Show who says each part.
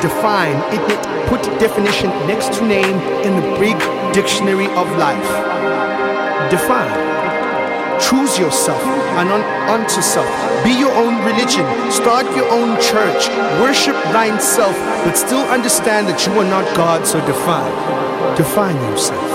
Speaker 1: Define. It, put definition next to name in the big dictionary of life. Define. Choose yourself and un- unto self. Be your own religion. Start your own church. Worship thine self, but still understand that you are not God, so define. Define yourself.